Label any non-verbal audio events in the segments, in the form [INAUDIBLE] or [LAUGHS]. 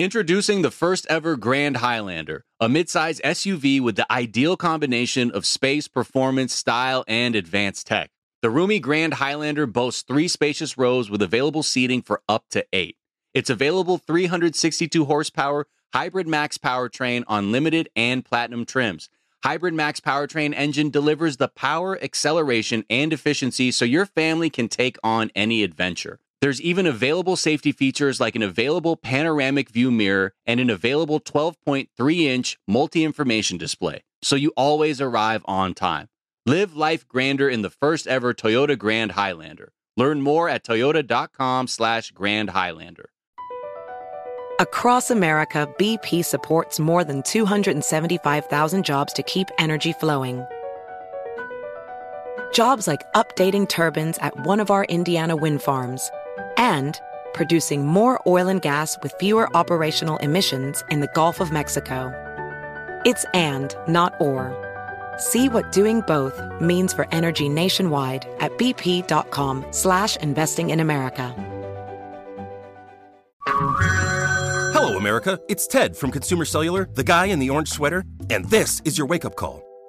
Introducing the first ever Grand Highlander, a midsize SUV with the ideal combination of space, performance, style, and advanced tech. The roomy Grand Highlander boasts three spacious rows with available seating for up to eight. Its available 362 horsepower Hybrid Max powertrain on limited and platinum trims. Hybrid Max powertrain engine delivers the power, acceleration, and efficiency so your family can take on any adventure. There's even available safety features like an available panoramic view mirror and an available 12.3 inch multi information display, so you always arrive on time. Live life grander in the first ever Toyota Grand Highlander. Learn more at toyota.com/slash Grand Highlander. Across America, BP supports more than 275,000 jobs to keep energy flowing. Jobs like updating turbines at one of our Indiana wind farms and producing more oil and gas with fewer operational emissions in the Gulf of Mexico. It's and, not or. See what doing both means for energy nationwide at bp.com slash investing in America. Hello, America. It's Ted from Consumer Cellular, the guy in the orange sweater, and this is your wake-up call.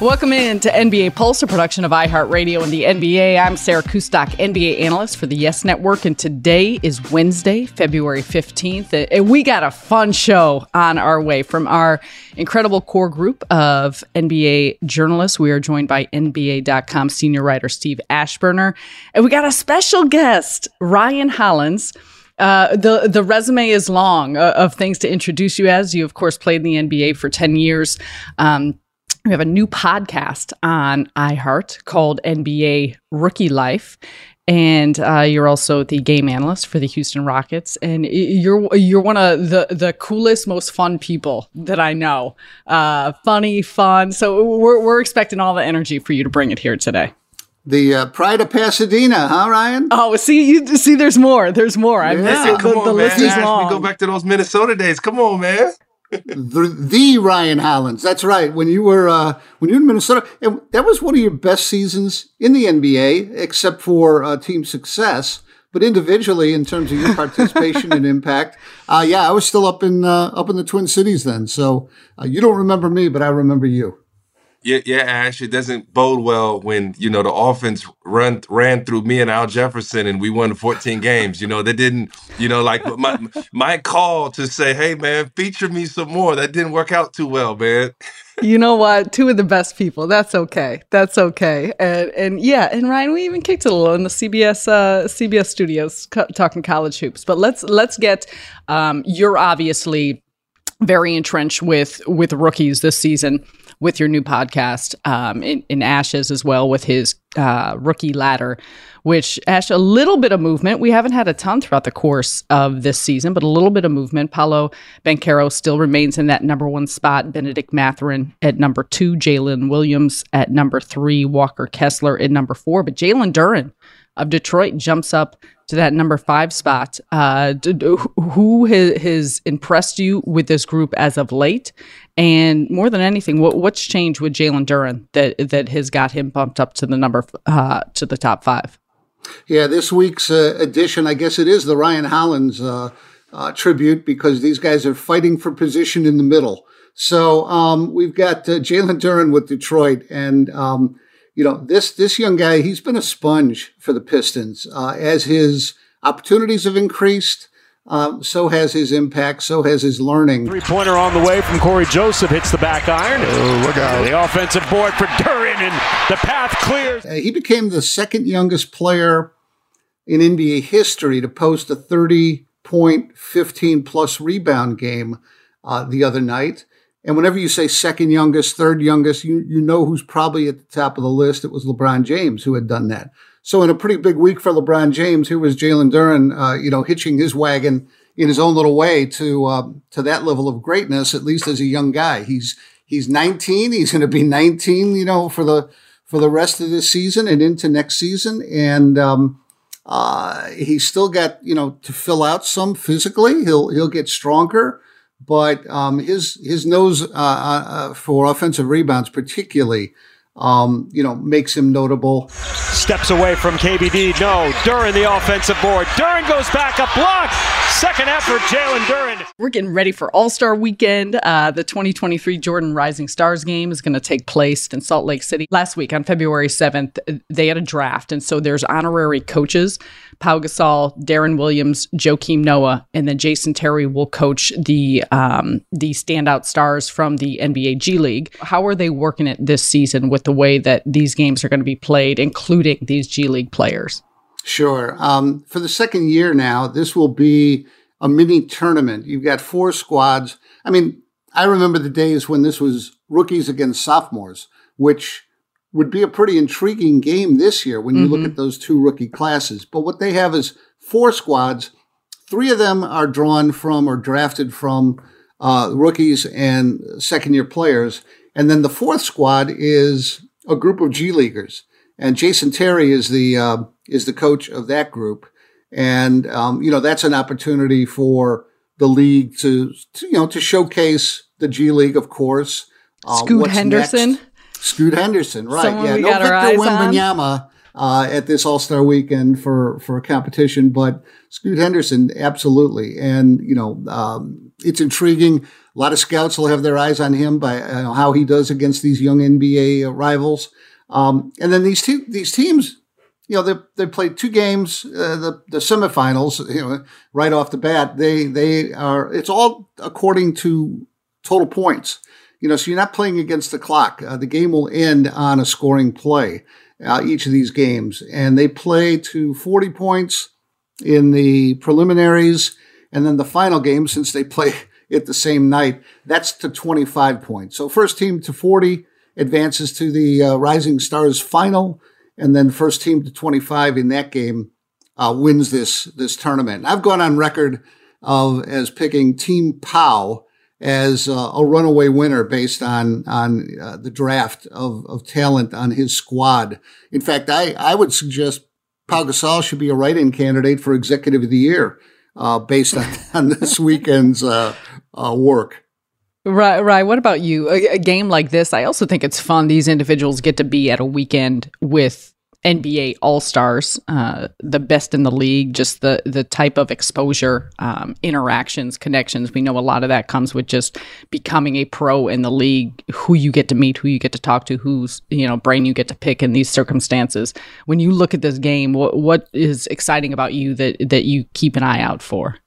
Welcome in to NBA Pulse, a production of iHeartRadio and the NBA. I'm Sarah Kustok, NBA analyst for the Yes Network, and today is Wednesday, February 15th. And we got a fun show on our way from our incredible core group of NBA journalists. We are joined by NBA.com senior writer Steve Aschburner, and we got a special guest, Ryan Hollins. Uh, the the resume is long uh, of things to introduce you as. You, of course, played in the NBA for ten years. Um, we have a new podcast on iHeart called NBA Rookie Life. And uh, you're also the game analyst for the Houston Rockets, and you're you're one of the the coolest, most fun people that I know. Uh, funny, fun. So we're we're expecting all the energy for you to bring it here today. The uh, Pride of Pasadena, huh, Ryan? Oh, see, you see, there's more. There's more. I yeah. the, Come the, on, the man. list is long. We go back to those Minnesota days. Come on, man. The, the Ryan Hollins. That's right. When you were uh, when you were in Minnesota, and that was one of your best seasons in the NBA, except for uh, team success. But individually, in terms of your participation and impact, uh, yeah, I was still up in uh, up in the Twin Cities then. So uh, you don't remember me, but I remember you. Yeah, yeah, Ash. It doesn't bode well when you know the offense run ran through me and Al Jefferson, and we won 14 games. You know, that didn't. You know, like my my call to say, "Hey, man, feature me some more." That didn't work out too well, man. you know what? Two of the best people. That's okay. That's okay. And and yeah, and Ryan, we even kicked it a little in the CBS uh, CBS studios co- talking college hoops. But let's let's get. Um, you're obviously very entrenched with with rookies this season with your new podcast um, in, in Ashes as well with his uh, rookie ladder, which Ash a little bit of movement. We haven't had a ton throughout the course of this season, but a little bit of movement. Paolo Banchero still remains in that number one spot. Bennedict Mathurin at number two, Jalen Williams at number three, Walker Kessler at number four, but Jalen Duren of Detroit jumps up to that number five spot. Uh, d- d- who has, has impressed you with this group as of late? And more than anything, what, what's changed with Jalen Duren that that has got him bumped up to the number uh, to the top five? Yeah, this week's uh, edition, I guess it is the Ryan Hollins uh, uh, tribute because these guys are fighting for position in the middle. So um, we've got uh, Jalen Duren with Detroit, and um, you know this this young guy. He's been a sponge for the Pistons uh, as his opportunities have increased. Um, so has his impact. So has his learning. Three pointer on the way from Cory Joseph hits the back iron. Oh, look out! The offensive board for Duren, and the path clears. Uh, he became the second youngest player in NBA history to post a 30 point, 15 plus rebound game uh, the other night. And whenever you say second youngest, third youngest, you, you know who's probably at the top of the list. It was LeBron James who had done that. So in a pretty big week for LeBron James, here was Jalen Duren, uh, you know, hitching his wagon in his own little way to uh, to that level of greatness. At least as a young guy, he's he's 19. He's going to be 19, you know, for the for the rest of this season and into next season. And um, uh, he's still got you know to fill out some physically. He'll he'll get stronger, but um, his his nose uh, uh, uh for offensive rebounds, particularly, um, you know, makes him notable. Steps away from KBD. No, Duren the offensive board. Duren goes back, a block. Second effort, Jalen Duren. We're getting ready for All Star Weekend. Uh, the 2023 Jordan Rising Stars game is going to take place in Salt Lake City. Last week on February 7th, they had a draft, and so there's honorary coaches. Pau Gasol, Deron Williams, Joakim Noah, and then Jason Terry will coach the um, the standout stars from the NBA G League. How are they working it this season with the way that these games are going to be played, including these G League players? Sure. Um, for the second year now, this will be a mini tournament. You've got four squads. I mean, I remember the days when this was rookies against sophomores, which would be a pretty intriguing game this year when you mm-hmm. look at those two rookie classes. But what they have is four squads. Three of them are drawn from or drafted from uh, rookies and second year players. And then the fourth squad is a group of G Leaguers. And Jason Terry is the, uh, is the coach of that group. And, um, you know, that's an opportunity for the league to, to, you know, to showcase the G League, of course. Uh, Scoot Henderson. Next. Scoot Henderson, right? Someone yeah, no Victor Wembanyama uh, at this All Star Weekend for for a competition, but Scoot Henderson, absolutely, and you know, um, it's intriguing. A lot of scouts will have their eyes on him by uh, how he does against these young NBA rivals. Um, and then these two these teams, you know, they they played two games, uh, the the semifinals, you know, right off the bat. They they are it's all according to total points. You know, so you're not playing against the clock. Uh, the game will end on a scoring play. Uh, each of these games, and they play to 40 points in the preliminaries, and then the final game, since they [LAUGHS] play it the same night, that's to 25 points. So first team to 40 advances to the uh, Rising Stars final, and then first team to 25 in that game uh, wins this this tournament. I've gone on record of as picking Team Pau as uh, a runaway winner based on on uh, the draft of, of talent on his squad. In fact, I, I would suggest Pau Gasol should be a write-in candidate for Executive of the Year uh, based on, [LAUGHS] on this weekend's uh, uh, work. Right, right. What about you? A, a game like this, I also think it's fun. These individuals get to be at a weekend with NBA All Stars, uh, the best in the league, just the the type of exposure, um, interactions, connections. We know a lot of that comes with just becoming a pro in the league. Who you get to meet, who you get to talk to, whose you know brain you get to pick in these circumstances. When you look at this game, what what is exciting about you that that you keep an eye out for?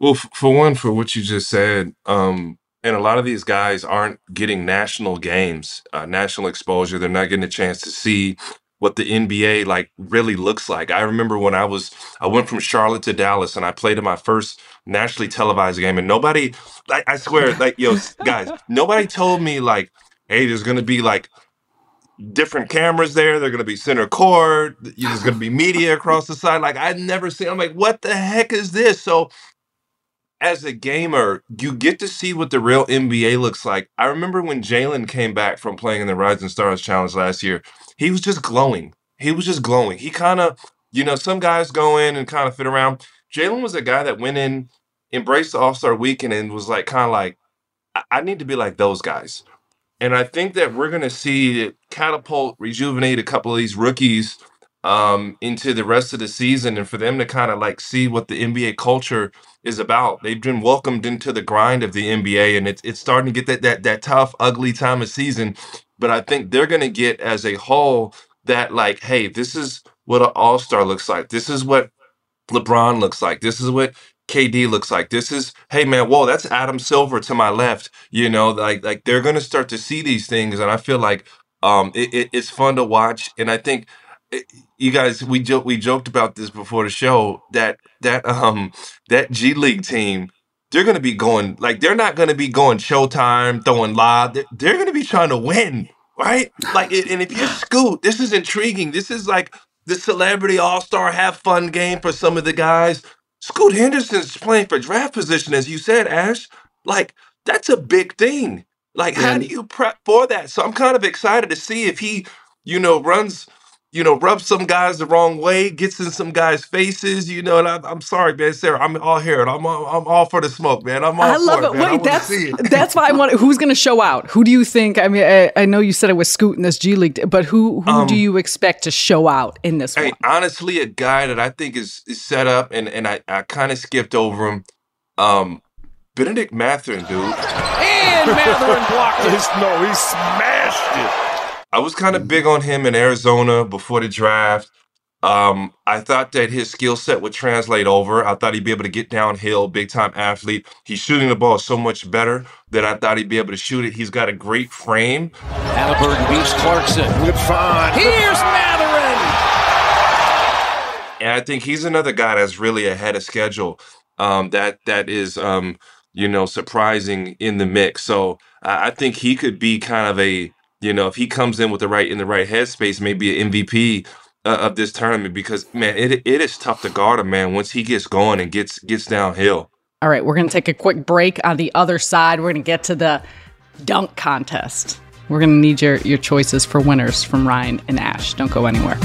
Well, f- for one, for what you just said, um, and a lot of these guys aren't getting national games, uh, national exposure. They're not getting a chance to see what the NBA like really looks like. I remember when I was I went from Charlotte to Dallas and I played in my first nationally televised game and nobody like I swear like yo guys nobody told me like hey there's to be like different cameras there they're to be center court there's to be media across the side like I'd never seen I'm like what the heck is this so as a gamer, you get to see what the real NBA looks like. I remember when Jalen came back from playing in the Rising Stars Challenge last year, he was just glowing. He was just glowing. He kind of, you know, some guys go in and kind of fit around. Jalen was a guy that went in, embraced the All Star weekend, and was like, kind of like, I-, I need to be like those guys. And I think that we're going to see it catapult, rejuvenate a couple of these rookies um, into the rest of the season and for them to kind of like see what the NBA culture is about. They've been welcomed into the grind of the NBA and it's it's starting to get that that that tough, ugly time of season. But I think they're gonna get as a whole that like, hey, this is what an all-star looks like. This is what LeBron looks like. This is what KD looks like. This is, hey man, whoa, that's Adam Silver to my left. You know, like like they're gonna start to see these things, and I feel like um, it, it, it's fun to watch. And I think you guys we joke we joked about this before the show that that [LAUGHS] um that G League team they're gonna be going like they're not gonna be going Showtime throwing live. They're, they're gonna be trying to win right? Like and if you're [SIGHS] Scoot this is intriguing. This is like the celebrity all star have fun game for some of the guys. Scoot Henderson's playing for draft position as you said Ash. Like that's a big thing. Like, how do you prep for that? So I'm kind of excited to see if he, you know, runs you know, rubs some guys the wrong way, gets in some guys' faces, you know. And I, am sorry, man, Sarah, I'm all here, I'm all, I'm all for the smoke, man. I'm all I love it. it. Wait, that's [LAUGHS] that's why I want. Who's going to show out? Who do you think? I mean, I, I, know you said it was Scoot in this G League, but who who um, do you expect to show out in this hey, one? Honestly, a guy that I think is, is set up, and and I, I kind of skipped over him. Um, Bennedict Mathurin, dude. [LAUGHS] And Mathurin blocked his no, he smashed it. I was kind of big on him in Arizona before the draft. Um, I thought that his skill set would translate over. I thought he'd be able to get downhill, big time athlete. He's shooting the ball so much better that I thought he'd be able to shoot it. He's got a great frame. Halliburton beats Clarkson. Good find. Here's Mathurin. And I think he's another guy that's really ahead of schedule. Um, that that is um, you know, surprising in the mix. So I think he could be kind of a you know, if he comes in with the right in the right headspace, maybe an MVP uh, of this tournament because man, it it is tough to guard him, man. Once he gets going and gets gets downhill. All right, we're gonna take a quick break. On the other side, we're gonna get to the dunk contest. We're gonna need your your choices for winners from Ryan and Ash. Don't go anywhere.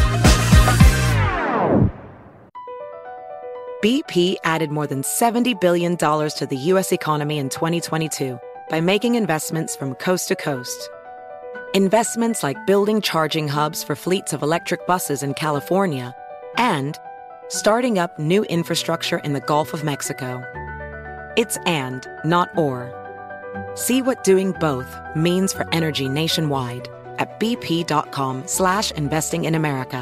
BP added more than $70 billion to the U.S. economy in 2022 by making investments from coast to coast investments like building charging hubs for fleets of electric buses in California, and starting up new infrastructure in the Gulf of Mexico. It's and, not or. See what doing both means for energy nationwide at bp.com slash investing in America.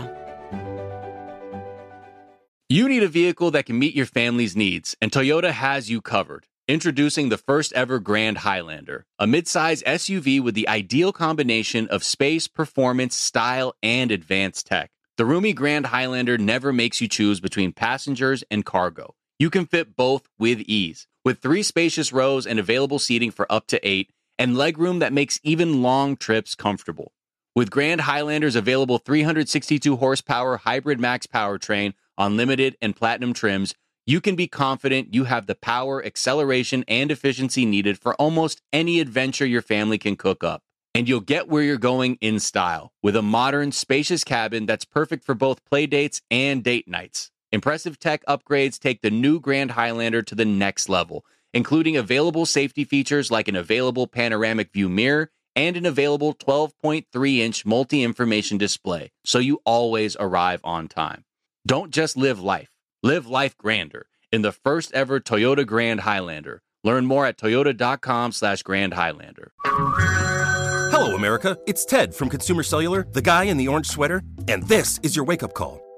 You need a vehicle that can meet your family's needs, and Toyota has you covered. Introducing the first ever Grand Highlander, a midsize SUV with the ideal combination of space, performance, style, and advanced tech. The roomy Grand Highlander never makes you choose between passengers and cargo. You can fit both with ease, with three spacious rows and available seating for up to eight, and legroom that makes even long trips comfortable. With Grand Highlander's available 362 horsepower hybrid max powertrain on limited and platinum trims, you can be confident you have the power, acceleration, and efficiency needed for almost any adventure your family can cook up. And you'll get where you're going in style with a modern, spacious cabin that's perfect for both play dates and date nights. Impressive tech upgrades take the new Grand Highlander to the next level, including available safety features like an available panoramic view mirror and an available 12.3 inch multi information display, so you always arrive on time. Don't just live life Live life grander in the first ever Toyota Grand Highlander. Learn more at toyota.com slash Grand Highlander. Hello, America. It's Ted from Consumer Cellular, the guy in the orange sweater, and this is your wake-up call.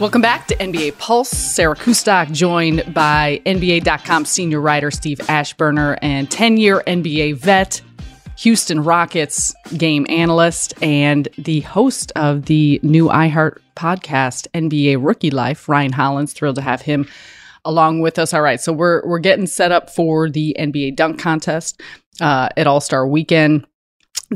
Welcome back to NBA Pulse. Sarah Kustok joined by NBA.com senior writer Steve Aschburner and 10 year NBA vet, Houston Rockets game analyst, and the host of the new iHeart podcast, NBA Rookie Life, Ryan Hollins. Thrilled to have him along with us. All right, so we're we're getting set up for the NBA dunk contest uh, at All Star Weekend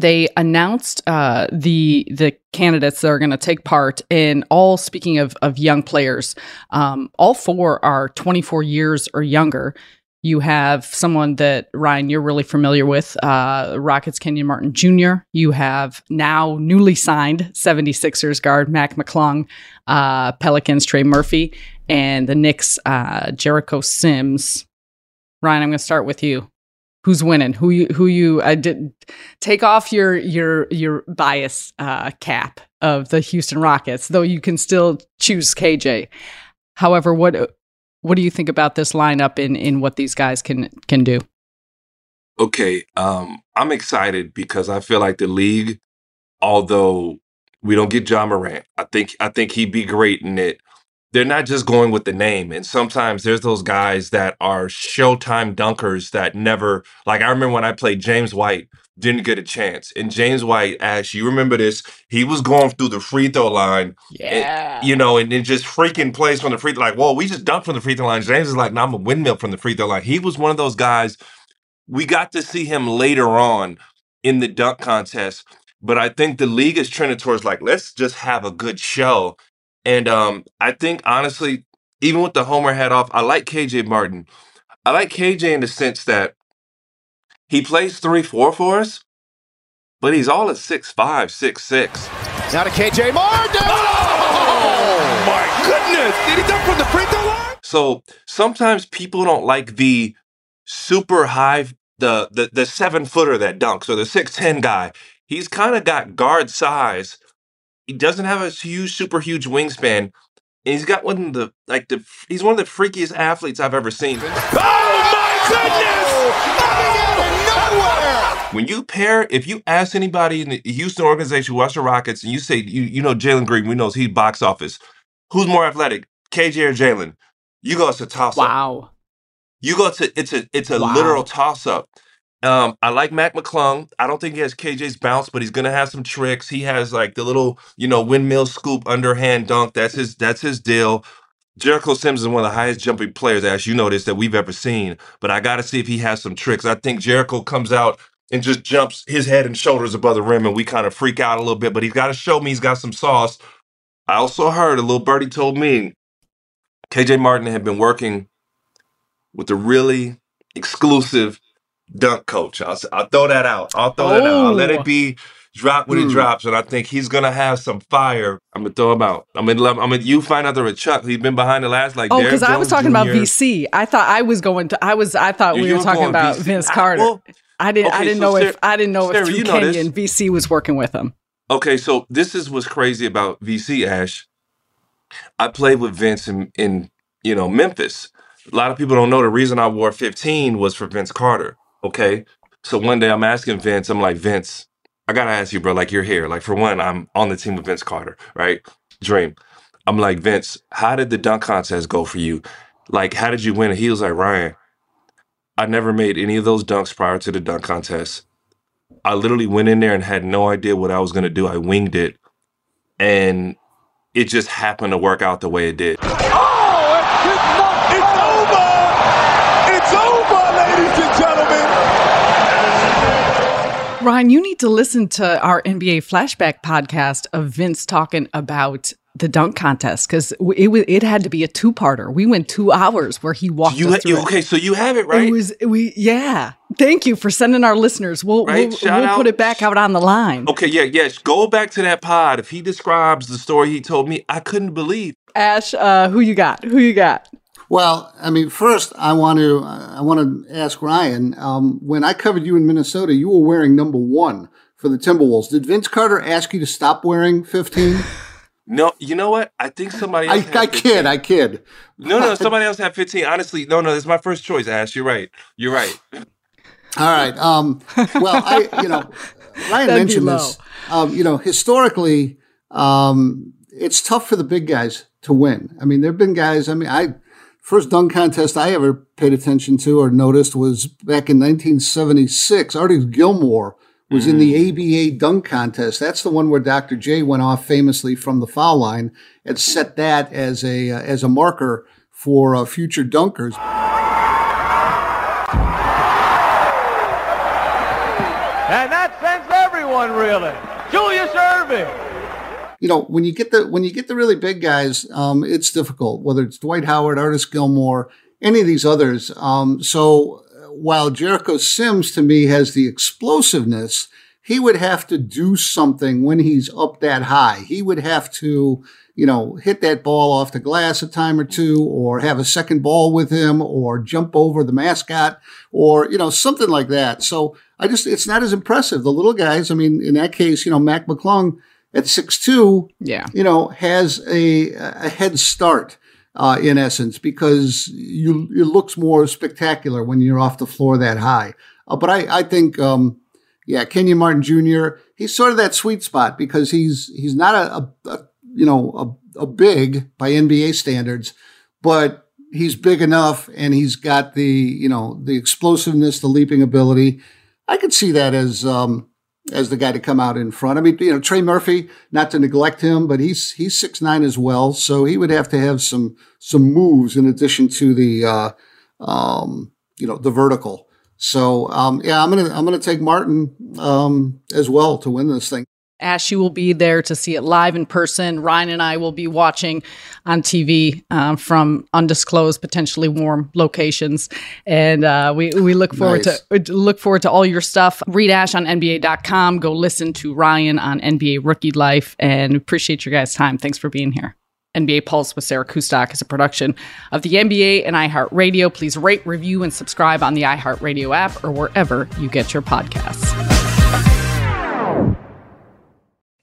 they announced uh, the the candidates that are going to take part in all. Speaking of of young players, um, all four are 24 years or younger. You have someone that Ryan you're really familiar with, uh, Rockets Kenyon Martin Jr. You have now newly signed 76ers guard Mac McClung, uh, Pelicans Trey Murphy, and the Knicks uh, Jericho Sims. Ryan, I'm going to start with you who's winning? Who you who you I did take off your your your bias uh, cap of the Houston Rockets though you can still choose KJ however what what do you think about this lineup in in what these guys can can do? Okay um I'm excited because I feel like the league although we don't get Ja Morant I think I think he'd be great in it they're not just going with the name. And sometimes there's those guys that are showtime dunkers that never like I remember when I played James White, didn't get a chance. And James White, Ash, you remember this? He was going through the free throw line. Eh, yeah. and, you know, and then just freaking plays from the free throw like, whoa, we just dunked from the free throw line. James is like, no, I'm a windmill from the free throw line. He was one of those guys. We got to see him later on in the dunk contest. But I think the league is trending towards like, let's just have a good show. And um, I think honestly, even with the homer hat off, I like KJ Martin. I like KJ in the sense that he plays three four for us, but he's all at six five, six six. Now to KJ Martin. Oh, my goodness! Did he dunk from the free throw line? So sometimes people don't like the super high, the the the seven footer that dunks or the six ten guy. He's kind of got guard size. He doesn't have a huge, super huge wingspan. And he's got one of the like the he's one of the freakiest athletes I've ever seen. Oh my goodness! Out of nowhere! When you pair, if you ask anybody in the Houston organization who watch the Rockets, and you say you you know Jalen Green, we know he's box office. Who's more athletic, KJ or Jalen? You go it's a toss up. Wow. You go to it's a it's a Wow. literal toss up. Um, I like Mac McClung. I don't think he has KJ's bounce, but he's gonna have some tricks. He has like the little, you know, windmill scoop underhand dunk. That's his that's his deal. Jericho Sims is one of the highest jumping players, as you noticed, that we've ever seen. But I gotta see if he has some tricks. I think Jericho comes out and just jumps his head and shoulders above the rim, and we kind of freak out a little bit. But he's got to show me he's got some sauce. I also heard a little birdie told me KJ Martin had been working with a really exclusive dunk coach. I'll, I'll throw that out. I'll throw that out. I'll let Oh. it be drop when it Hmm. drops, and I think he's gonna have some fire. I'm gonna throw him out. I'm gonna let. I'm gonna. You find out there with Chuck. He's been behind the last like. Oh, because I was Jones talking about VC. I thought I was going to. I was. I thought You- we were were talking about VC. Vince I- Carter. well, I didn't. I didn't so know if. I didn't know Sarah, if you through know this. Kenyon VC was working with him. Okay, so this is what's crazy about VC Ash. I played with Vince in, in you know Memphis. A lot of people don't know the reason I wore 15 was for Vince Carter. Okay, so one day I'm asking Vince, I'm like Vince, I gotta ask you, bro. Like you're here. Like for one, I'm on the team with Vince Carter, right? Dream. I'm like Vince. How did the dunk contest go for you? Like how did you win? He was like Ryan. I never made any of those dunks prior to the dunk contest. I literally went in there and had no idea what I was gonna do. I winged it, and it just happened to work out the way it did. Oh, it's over! It's over, ladies and gentlemen! Ryan, you need to listen to our NBA flashback podcast of Vince talking about the dunk contest because it wa- it had to be a two parter. We went two hours where he walked You, us ha- through. you okay? So you have it right. It was we yeah. Thank you for sending our listeners. We'll Right, we'll, we'll put it back out on the line. okay, yeah, yes. Go back to that pod. If he describes the story he told me, I couldn't believe. Ash, uh, who you got? Who you got? Well, I mean, first I want to I want to ask Ryan. Um, when I covered you in Minnesota, you were wearing number one for the Timberwolves. Did Vince Carter ask you to stop wearing fifteen? [LAUGHS] No, you know what? I think somebody I, else. had I 15. kid, I kid. No, no, [LAUGHS] somebody else had 15. Honestly, no, no, it's my first choice, Ash. You're right. You're right. All right. Um, well, I, you know, [LAUGHS] Ryan That'd mentioned this. Um, you know, historically, um, it's tough for the big guys to win. I mean, there have been guys. I mean, I first dunk contest I ever paid attention to or noticed was back in 1976. Artis Gilmore was in the ABA dunk contest. That's the one where Dr. J went off famously from the foul line and set that as a uh, as a marker for uh, future dunkers. And that sends everyone really. Julius Erving. You know when you get the when you get the really big guys um, it's difficult whether it's dwight howard artis gilmore any of these others. Um, so uh, while jericho sims to me has the explosiveness he would have to do something when he's up that high. He would have to you know hit that ball off the glass a time or two or have a second ball with him or jump over the mascot or you know something like that. So i just it's not as impressive. The little guys i mean in that case you know mac mcclung at six two, Yeah. you know, has a a head start uh, in essence because you it looks more spectacular when you're off the floor that high. Uh, but I I think um, yeah, Kenyon Martin Jr. He's sort of that sweet spot because he's he's not a, a, a you know, a, a big by NBA standards, but he's big enough and he's got the, you know, the explosiveness, the leaping ability. I could see that as, um, as the guy to come out in front. I mean, you know, Trey Murphy, not to neglect him, but he's he's six nine as well, so he would have to have some some moves in addition to the uh, um, you know the vertical. So um, yeah, I'm gonna I'm gonna take Martin um, as well to win this thing. Ashley will be there to see it live in person. Ryan and I will be watching on TV uh, from undisclosed, potentially warm locations, and uh, we we look forward nice. to look forward to all your stuff. Read Ash on NBA.com. Go listen to Ryan on NBA Rookie Life, and appreciate your guys' time. Thanks for being here. NBA Pulse with Sarah Kustok is a production of the NBA and iHeartRadio. Please rate, review, and subscribe on the iHeartRadio app or wherever you get your podcasts.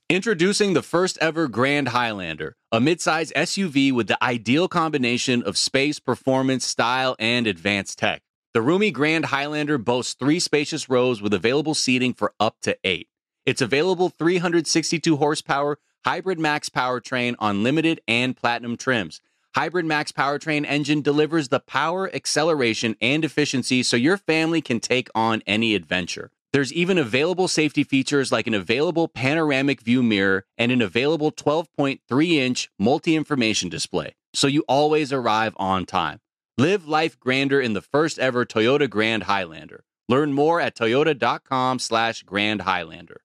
Introducing the first ever Grand Highlander, a midsize SUV with the ideal combination of space, performance, style, and advanced tech. The roomy Grand Highlander boasts three spacious rows with available seating for up to eight. Its available 362 horsepower Hybrid Max powertrain on limited and platinum trims. Hybrid Max powertrain engine delivers the power, acceleration, and efficiency so your family can take on any adventure. There's even available safety features like an available panoramic view mirror and an available 12.3 inch multi information display, so you always arrive on time. Live life grander in the first ever Toyota Grand Highlander. Learn more at toyota.com slash Grand Highlander.